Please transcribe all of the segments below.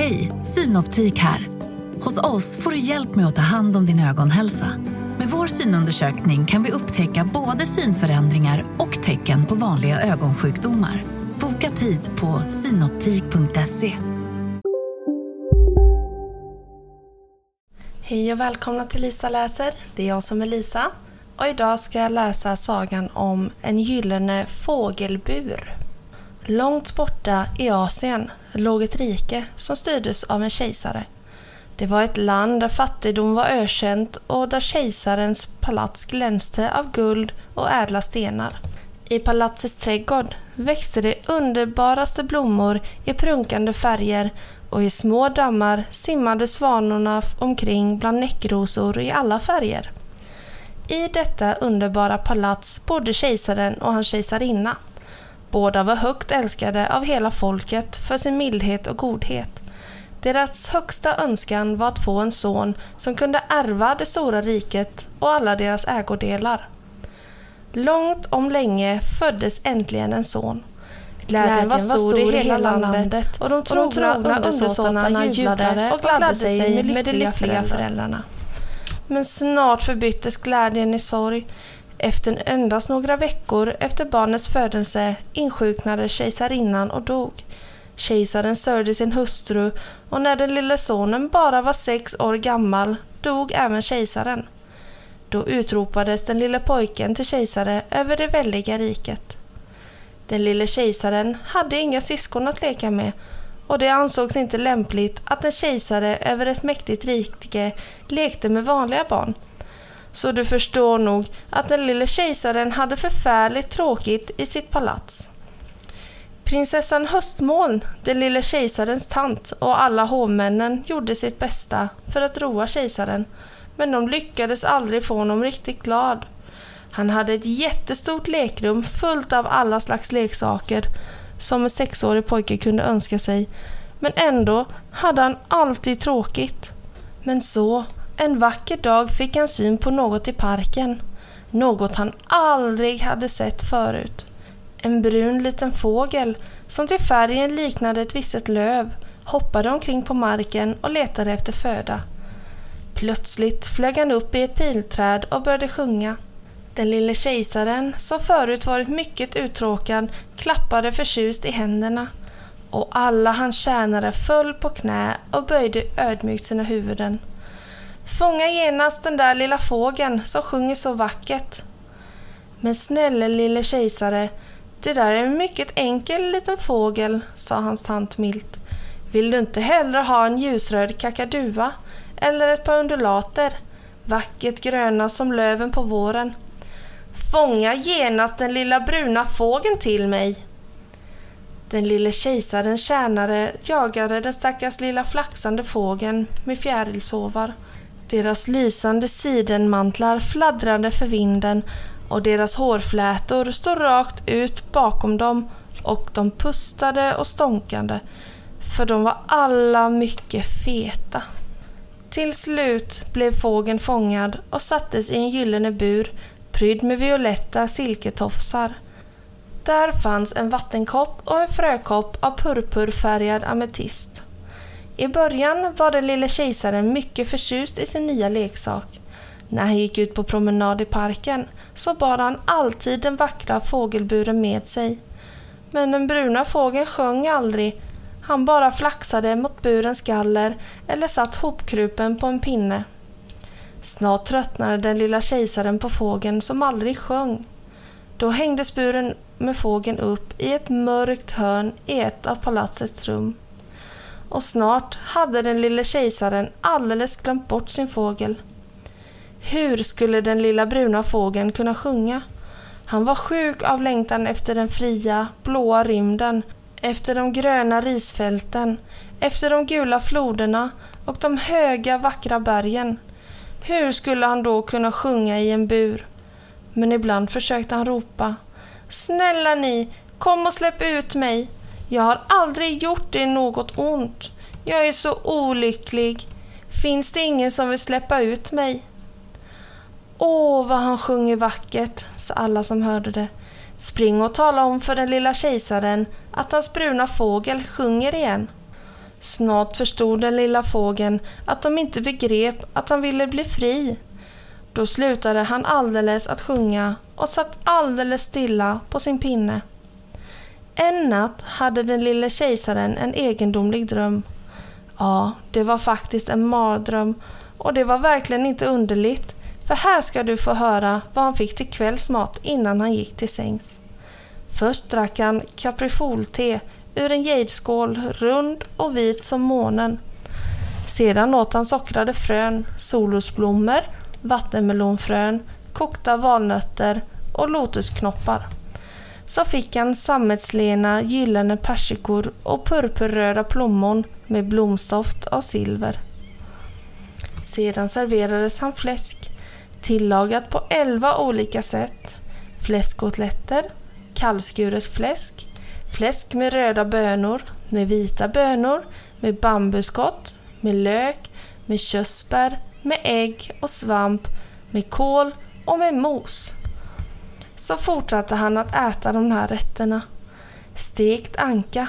Hej, Synoptik här. Hos oss får du hjälp med att ta hand om din ögonhälsa. Med vår synundersökning kan vi upptäcka både synförändringar och tecken på vanliga ögonsjukdomar. Boka tid på synoptik.se. Hej och välkomna till Lisa läser. Det är jag som är Lisa. Och idag ska jag läsa sagan om en gyllene fågelbur. Långt borta i Asien låg ett rike som styrdes av en kejsare. Det var ett land där fattigdom var ökänt och där kejsarens palats glänste av guld och ädla stenar. I palatsets trädgård växte det underbaraste blommor i prunkande färger och i små dammar simmade svanorna omkring bland näckrosor i alla färger. I detta underbara palats bodde kejsaren och hans kejsarinna. Båda var högt älskade av hela folket för sin mildhet och godhet. Deras högsta önskan var att få en son som kunde ärva det stora riket och alla deras ägodelar. Långt om länge föddes äntligen en son. Glädjen var stor i hela landet och de trogna undersåtarna jublade och gladde sig med de lyckliga föräldrarna. Men snart förbyttes glädjen i sorg. Efter endast några veckor efter barnets födelse insjuknade kejsarinnan och dog. Kejsaren sörjde sin hustru och när den lille sonen bara var sex år gammal dog även kejsaren. Då utropades den lille pojken till kejsare över det väldiga riket. Den lille kejsaren hade inga syskon att leka med och det ansågs inte lämpligt att en kejsare över ett mäktigt rike lekte med vanliga barn. Så du förstår nog att den lille kejsaren hade förfärligt tråkigt i sitt palats. Prinsessan Höstmoln, den lille kejsarens tant och alla hovmännen gjorde sitt bästa för att roa kejsaren, men de lyckades aldrig få honom riktigt glad. Han hade ett jättestort lekrum fullt av alla slags leksaker som en sexårig pojke kunde önska sig, men ändå hade han alltid tråkigt. Men så, en vacker dag fick han syn på något i parken. Något han aldrig hade sett förut. En brun liten fågel som till färgen liknade ett visset löv hoppade omkring på marken och letade efter föda. Plötsligt flög han upp i ett pilträd och började sjunga. Den lille kejsaren, som förut varit mycket uttråkad, klappade förtjust i händerna och alla hans tjänare föll på knä och böjde ödmjukt sina huvuden. Fånga genast den där lilla fågeln som sjunger så vackert. Men snälla lille kejsare, det där är en mycket enkel liten fågel, sa hans tant milt. Vill du inte hellre ha en ljusröd kakadua eller ett par undulater, vackert gröna som löven på våren? Fånga genast den lilla bruna fågeln till mig. Den lille kejsarens tjänare jagade den stackars lilla flaxande fågeln med fjärilshovar. Deras lysande sidenmantlar fladdrade för vinden och deras hårflätor stod rakt ut bakom dem och de pustade och stånkade, för de var alla mycket feta. Till slut blev fågeln fångad och sattes i en gyllene bur prydd med violetta silketofsar. Där fanns en vattenkopp och en frökopp av purpurfärgad ametist. I början var den lille kejsaren mycket förtjust i sin nya leksak. När han gick ut på promenad i parken så bar han alltid den vackra fågelburen med sig. Men den bruna fågeln sjöng aldrig. Han bara flaxade mot burens galler eller satt hopkrupen på en pinne. Snart tröttnade den lilla kejsaren på fågeln som aldrig sjöng. Då hängdes buren med fågeln upp i ett mörkt hörn i ett av palatsets rum. Och snart hade den lille kejsaren alldeles glömt bort sin fågel. Hur skulle den lilla bruna fågeln kunna sjunga? Han var sjuk av längtan efter den fria, blåa rymden, efter de gröna risfälten, efter de gula floderna och de höga vackra bergen. Hur skulle han då kunna sjunga i en bur? Men ibland försökte han ropa. Snälla ni, kom och släpp ut mig. Jag har aldrig gjort er något ont. Jag är så olycklig. Finns det ingen som vill släppa ut mig? Åh, vad han sjunger vackert, sa alla som hörde det. Spring och tala om för den lilla kejsaren att hans bruna fågel sjunger igen. Snart förstod den lilla fågeln att de inte begrep att han ville bli fri. Då slutade han alldeles att sjunga och satt alldeles stilla på sin pinne. En natt hade den lille kejsaren en egendomlig dröm. Ja, det var faktiskt en mardröm och det var verkligen inte underligt för här ska du få höra vad han fick till kvällsmat innan han gick till sängs. Först drack han kaprifolte ur en jadeskål rund och vit som månen. Sedan åt han sockrade frön, solrosblommor, vattenmelonfrön, kokta valnötter och lotusknoppar. Så fick han sammetslena gyllene persikor och purpurröda plommon med blomstoft av silver. Sedan serverades han fläsk, tillagat på elva olika sätt. Fläskkotletter, kallskuret fläsk, fläsk med röda bönor, med vita bönor, med bambuskott, med lök, med körsbär, med ägg och svamp, med kål och med mos. Så fortsatte han att äta de här rätterna. Stekt anka,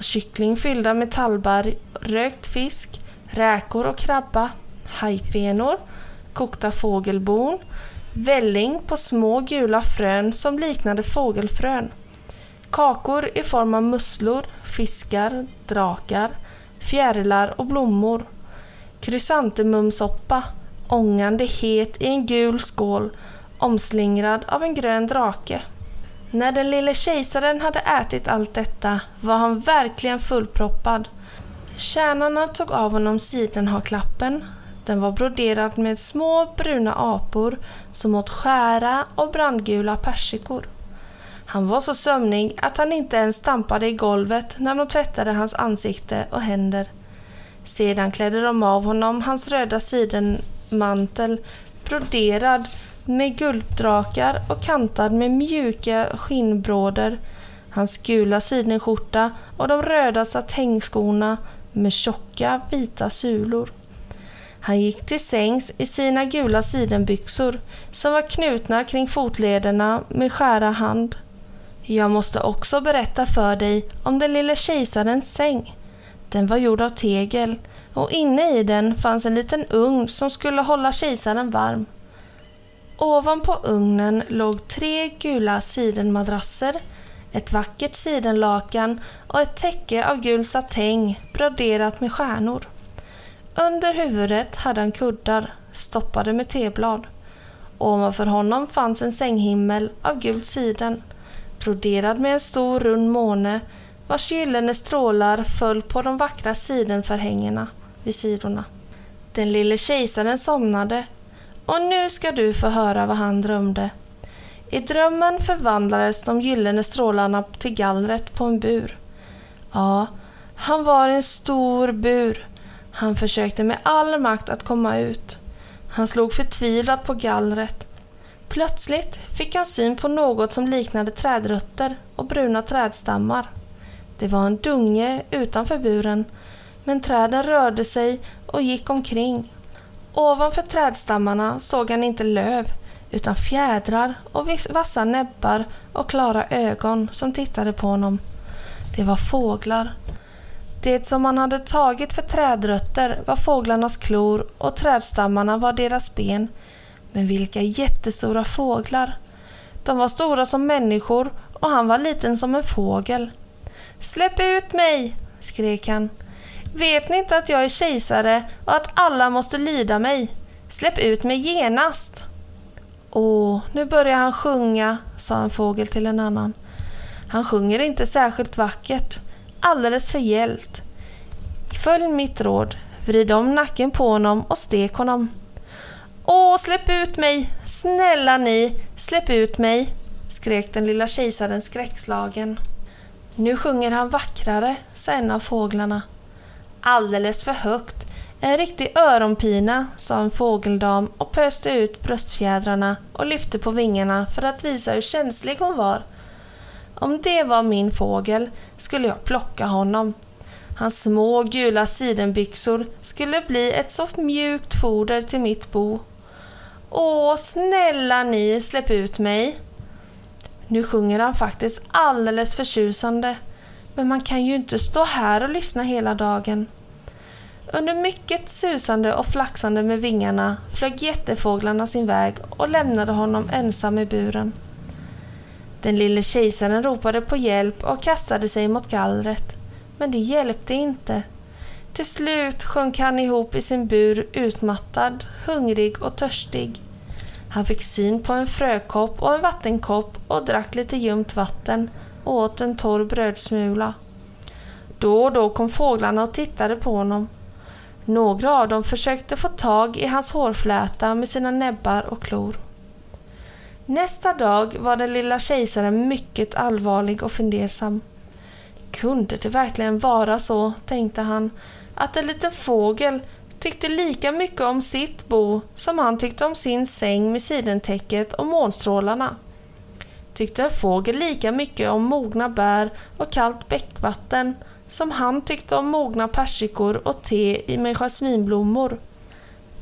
kyckling fyllda med tallbarr, rökt fisk, räkor och krabba, hajfenor, kokta fågelbon, välling på små gula frön som liknade fågelfrön, kakor i form av musslor, fiskar, drakar, fjärilar och blommor, krysantemumsoppa, ångande het i en gul skål, omslingrad av en grön drake. När den lille kejsaren hade ätit allt detta var han verkligen fullproppad. Tjänarna tog av honom sidenhaklappen. Den var broderad med små bruna apor som åt skära och brandgula persikor. Han var så sömnig att han inte ens stampade i golvet när de tvättade hans ansikte och händer. Sedan klädde de av honom hans röda sidenmantel broderad med gulddrakar och kantad med mjuka skinnbråder, hans gula sidenskjorta och de röda satängskorna med tjocka vita sulor. Han gick till sängs i sina gula sidenbyxor som var knutna kring fotlederna med skära hand. Jag måste också berätta för dig om den lille kejsarens säng. Den var gjord av tegel och inne i den fanns en liten ugn som skulle hålla kejsaren varm. Ovanpå ugnen låg tre gula sidenmadrasser, ett vackert sidenlakan och ett täcke av gul satäng broderat med stjärnor. Under huvudet hade han kuddar, stoppade med teblad. Ovanför honom fanns en sänghimmel av gult siden, broderad med en stor rund måne vars gyllene strålar föll på de vackra sidenförhängena vid sidorna. Den lille kejsaren somnade och nu ska du få höra vad han drömde. I drömmen förvandlades de gyllene strålarna till gallret på en bur. Ja, han var en stor bur. Han försökte med all makt att komma ut. Han slog förtvivlat på gallret. Plötsligt fick han syn på något som liknade trädrötter och bruna trädstammar. Det var en dunge utanför buren, men träden rörde sig och gick omkring. Ovanför trädstammarna såg han inte löv utan fjädrar och vassa näbbar och klara ögon som tittade på honom. Det var fåglar. Det som han hade tagit för trädrötter var fåglarnas klor och trädstammarna var deras ben. Men vilka jättestora fåglar! De var stora som människor och han var liten som en fågel. Släpp ut mig! skrek han. Vet ni inte att jag är kejsare och att alla måste lyda mig? Släpp ut mig genast! Åh, nu börjar han sjunga, sa en fågel till en annan. Han sjunger inte särskilt vackert, alldeles för gällt. Följ mitt råd, vrid om nacken på honom och stek honom. Åh, släpp ut mig! Snälla ni, släpp ut mig! skrek den lilla kejsaren skräckslagen. Nu sjunger han vackrare, sa en av fåglarna. Alldeles för högt. En riktig öronpina, sa en fågeldam och pöste ut bröstfjädrarna och lyfte på vingarna för att visa hur känslig hon var. Om det var min fågel skulle jag plocka honom. Hans små gula sidenbyxor skulle bli ett så mjukt foder till mitt bo. Åh, snälla ni, släpp ut mig! Nu sjunger han faktiskt alldeles förtjusande. Men man kan ju inte stå här och lyssna hela dagen. Under mycket susande och flaxande med vingarna flög jättefåglarna sin väg och lämnade honom ensam i buren. Den lille kejsaren ropade på hjälp och kastade sig mot gallret. Men det hjälpte inte. Till slut sjönk han ihop i sin bur utmattad, hungrig och törstig. Han fick syn på en frökopp och en vattenkopp och drack lite ljumt vatten och åt en torr brödsmula. Då och då kom fåglarna och tittade på honom. Några av dem försökte få tag i hans hårfläta med sina näbbar och klor. Nästa dag var den lilla kejsaren mycket allvarlig och fundersam. Kunde det verkligen vara så, tänkte han, att en liten fågel tyckte lika mycket om sitt bo som han tyckte om sin säng med sidentäcket och månstrålarna? Tyckte en fågel lika mycket om mogna bär och kallt bäckvatten som han tyckte om mogna persikor och te med jasminblommor?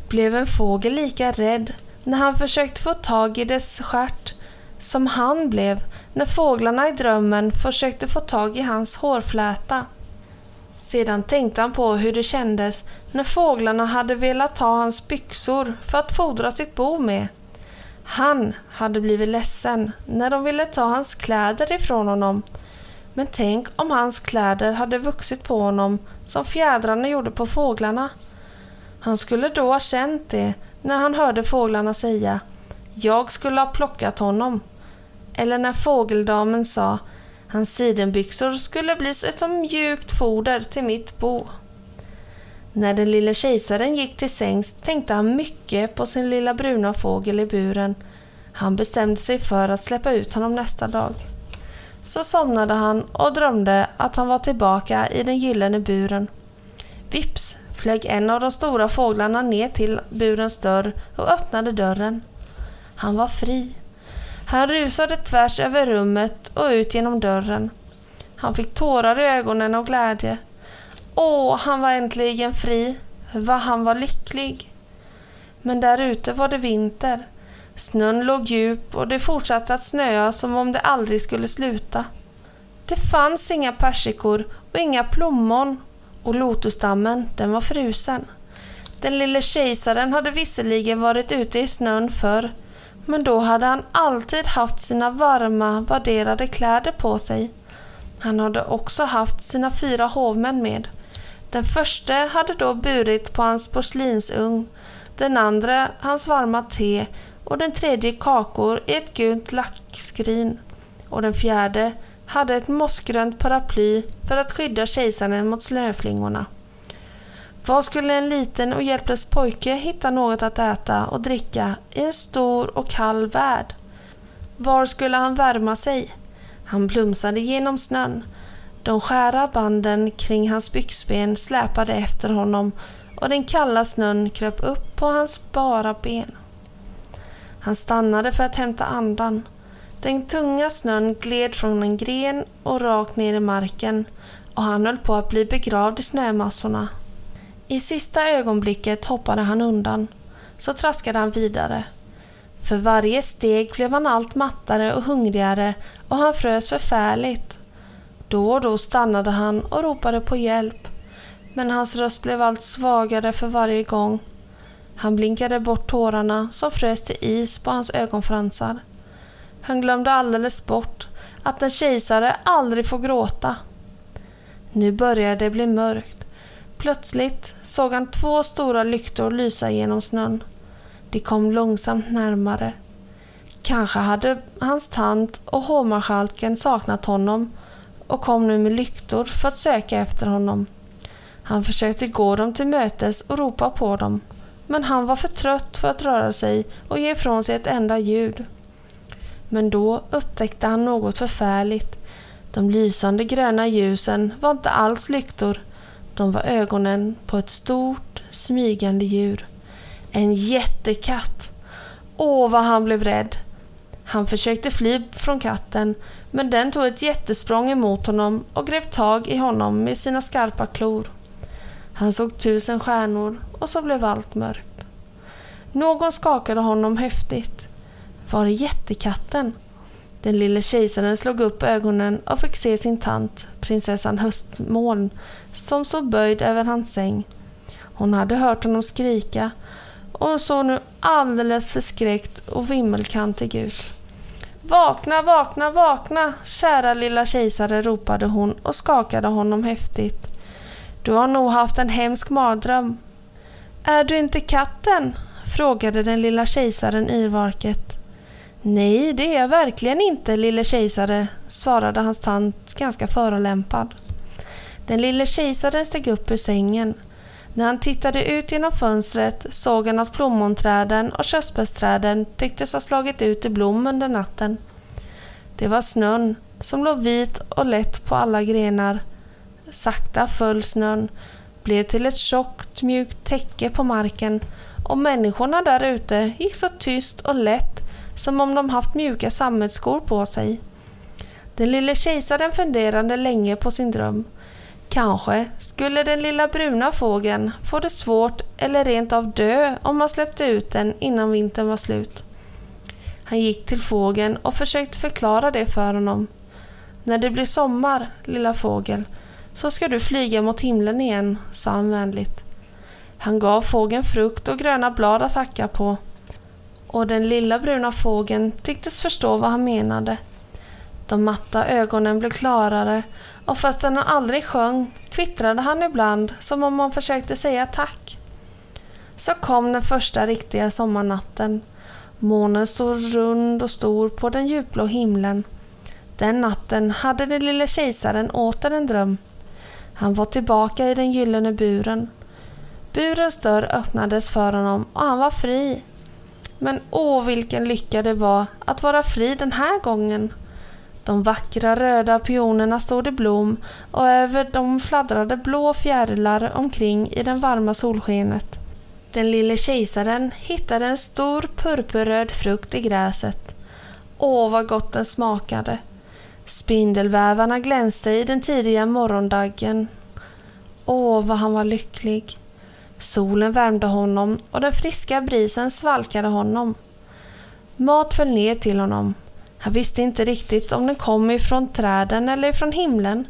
Blev en fågel lika rädd när han försökte få tag i dess stjärt som han blev när fåglarna i drömmen försökte få tag i hans hårfläta. Sedan tänkte han på hur det kändes när fåglarna hade velat ta hans byxor för att fodra sitt bo med. Han hade blivit ledsen när de ville ta hans kläder ifrån honom. Men tänk om hans kläder hade vuxit på honom som fjädrarna gjorde på fåglarna. Han skulle då ha känt det när han hörde fåglarna säga ”Jag skulle ha plockat honom” eller när fågeldamen sa ”Hans sidenbyxor skulle bli som mjukt foder till mitt bo”. När den lille kejsaren gick till sängs tänkte han mycket på sin lilla bruna fågel i buren. Han bestämde sig för att släppa ut honom nästa dag. Så somnade han och drömde att han var tillbaka i den gyllene buren. Vips flög en av de stora fåglarna ner till burens dörr och öppnade dörren. Han var fri. Han rusade tvärs över rummet och ut genom dörren. Han fick tårar i ögonen av glädje. Åh, han var äntligen fri. Vad han var lycklig. Men där ute var det vinter. Snön låg djup och det fortsatte att snöa som om det aldrig skulle sluta. Det fanns inga persikor och inga plommon och lotusdammen, den var frusen. Den lille kejsaren hade visserligen varit ute i snön förr, men då hade han alltid haft sina varma, vadderade kläder på sig. Han hade också haft sina fyra hovmän med. Den första hade då burit på hans porslinsugn, den andra hans varma te och den tredje kakor i ett gult lackskrin och den fjärde hade ett mossgrönt paraply för att skydda kejsaren mot snöflingorna. Var skulle en liten och hjälplös pojke hitta något att äta och dricka i en stor och kall värld? Var skulle han värma sig? Han plumsade genom snön. De skära banden kring hans byxben släpade efter honom och den kalla snön kröp upp på hans bara ben. Han stannade för att hämta andan. Den tunga snön gled från en gren och rakt ner i marken och han höll på att bli begravd i snömassorna. I sista ögonblicket hoppade han undan. Så traskade han vidare. För varje steg blev han allt mattare och hungrigare och han frös förfärligt. Då och då stannade han och ropade på hjälp. Men hans röst blev allt svagare för varje gång. Han blinkade bort tårarna som frös till is på hans ögonfransar. Han glömde alldeles bort att en kejsare aldrig får gråta. Nu började det bli mörkt. Plötsligt såg han två stora lyktor lysa genom snön. De kom långsamt närmare. Kanske hade hans tant och hovmarskalken saknat honom och kom nu med lyktor för att söka efter honom. Han försökte gå dem till mötes och ropa på dem, men han var för trött för att röra sig och ge ifrån sig ett enda ljud. Men då upptäckte han något förfärligt. De lysande gröna ljusen var inte alls lyktor. De var ögonen på ett stort, smygande djur. En jättekatt. Åh, vad han blev rädd. Han försökte fly från katten, men den tog ett jättesprång emot honom och grep tag i honom med sina skarpa klor. Han såg tusen stjärnor och så blev allt mörkt. Någon skakade honom häftigt. Var det jättekatten? Den lille kejsaren slog upp ögonen och fick se sin tant, prinsessan Höstmoln, som stod böjd över hans säng. Hon hade hört honom skrika och såg nu alldeles förskräckt och vimmelkantig ut. Vakna, vakna, vakna, kära lilla kejsare, ropade hon och skakade honom häftigt. Du har nog haft en hemsk mardröm. Är du inte katten? frågade den lilla kejsaren yrvaket. Nej, det är jag verkligen inte, lille kejsare, svarade hans tant ganska förolämpad. Den lille kejsaren steg upp ur sängen. När han tittade ut genom fönstret såg han att plommonträden och körsbärsträden tycktes ha slagit ut i blom under natten. Det var snön som låg vit och lätt på alla grenar. Sakta föll snön, blev till ett tjockt mjukt täcke på marken och människorna där ute gick så tyst och lätt som om de haft mjuka sammetsskor på sig. Den lille kejsaren funderade länge på sin dröm. Kanske skulle den lilla bruna fågeln få det svårt eller rent av dö om man släppte ut den innan vintern var slut. Han gick till fågeln och försökte förklara det för honom. När det blir sommar, lilla fågel, så ska du flyga mot himlen igen, sa han vänligt. Han gav fågeln frukt och gröna blad att hacka på. Och den lilla bruna fågeln tycktes förstå vad han menade. De matta ögonen blev klarare och fastän han aldrig sjöng kvittrade han ibland som om han försökte säga tack. Så kom den första riktiga sommarnatten. Månen stod rund och stor på den djupblå himlen. Den natten hade den lille kejsaren åter en dröm. Han var tillbaka i den gyllene buren. Burens dörr öppnades för honom och han var fri. Men åh vilken lycka det var att vara fri den här gången. De vackra röda pionerna stod i blom och över dem fladdrade blå fjärilar omkring i den varma solskenet. Den lille kejsaren hittade en stor purpurröd frukt i gräset. Åh, vad gott den smakade! Spindelvävarna glänste i den tidiga morgondaggen. Åh, vad han var lycklig! Solen värmde honom och den friska brisen svalkade honom. Mat föll ner till honom. Han visste inte riktigt om den kom ifrån träden eller ifrån himlen.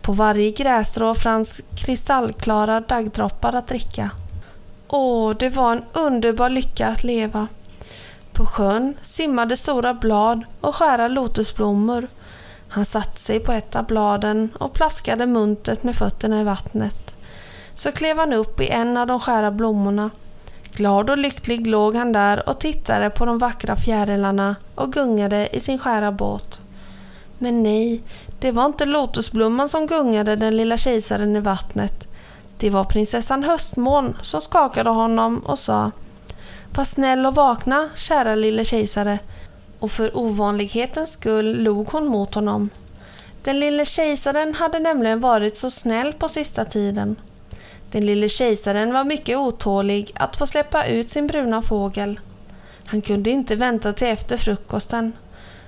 På varje grässtrå fanns kristallklara daggdroppar att dricka. Åh, det var en underbar lycka att leva. På sjön simmade stora blad och skära lotusblommor. Han satte sig på ett av bladen och plaskade muntet med fötterna i vattnet. Så klev han upp i en av de skära blommorna. Glad och lycklig låg han där och tittade på de vackra fjärilarna och gungade i sin skära båt. Men nej, det var inte lotusblomman som gungade den lilla kejsaren i vattnet. Det var prinsessan Höstmån som skakade honom och sa Var snäll och vakna, kära lille kejsare. Och för ovanlighetens skull log hon mot honom. Den lille kejsaren hade nämligen varit så snäll på sista tiden. Den lille kejsaren var mycket otålig att få släppa ut sin bruna fågel. Han kunde inte vänta till efter frukosten.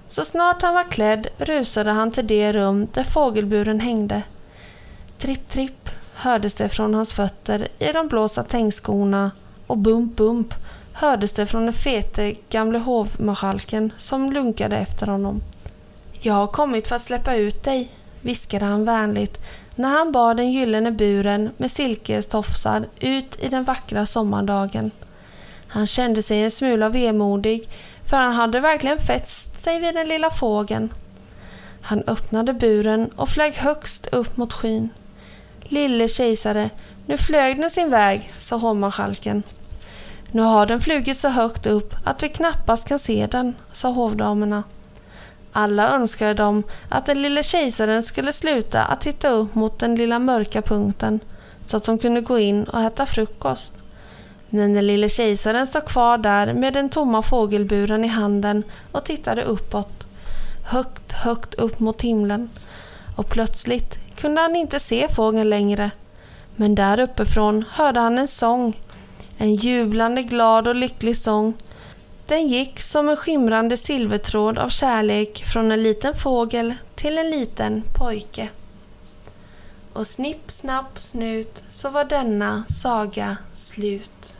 Så snart han var klädd rusade han till det rum där fågelburen hängde. Tripp, tripp hördes det från hans fötter i de blå satängskorna och bump, bump hördes det från den fete gamle hovmarskalken som lunkade efter honom. Jag har kommit för att släppa ut dig, viskade han vänligt när han bar den gyllene buren med silkestofsar ut i den vackra sommardagen. Han kände sig en smula vemodig för han hade verkligen fäst sig vid den lilla fågeln. Han öppnade buren och flög högst upp mot skyn. Lille kejsare, nu flög den sin väg, sa hovmarskalken. Nu har den flugit så högt upp att vi knappast kan se den, sa hovdamerna. Alla önskade de att den lille kejsaren skulle sluta att titta upp mot den lilla mörka punkten så att de kunde gå in och äta frukost. Men den lille kejsaren stod kvar där med den tomma fågelburen i handen och tittade uppåt. Högt, högt upp mot himlen. Och plötsligt kunde han inte se fågeln längre. Men där uppifrån hörde han en sång. En jublande, glad och lycklig sång den gick som en skimrande silvertråd av kärlek från en liten fågel till en liten pojke. Och snipp, snapp, snut så var denna saga slut.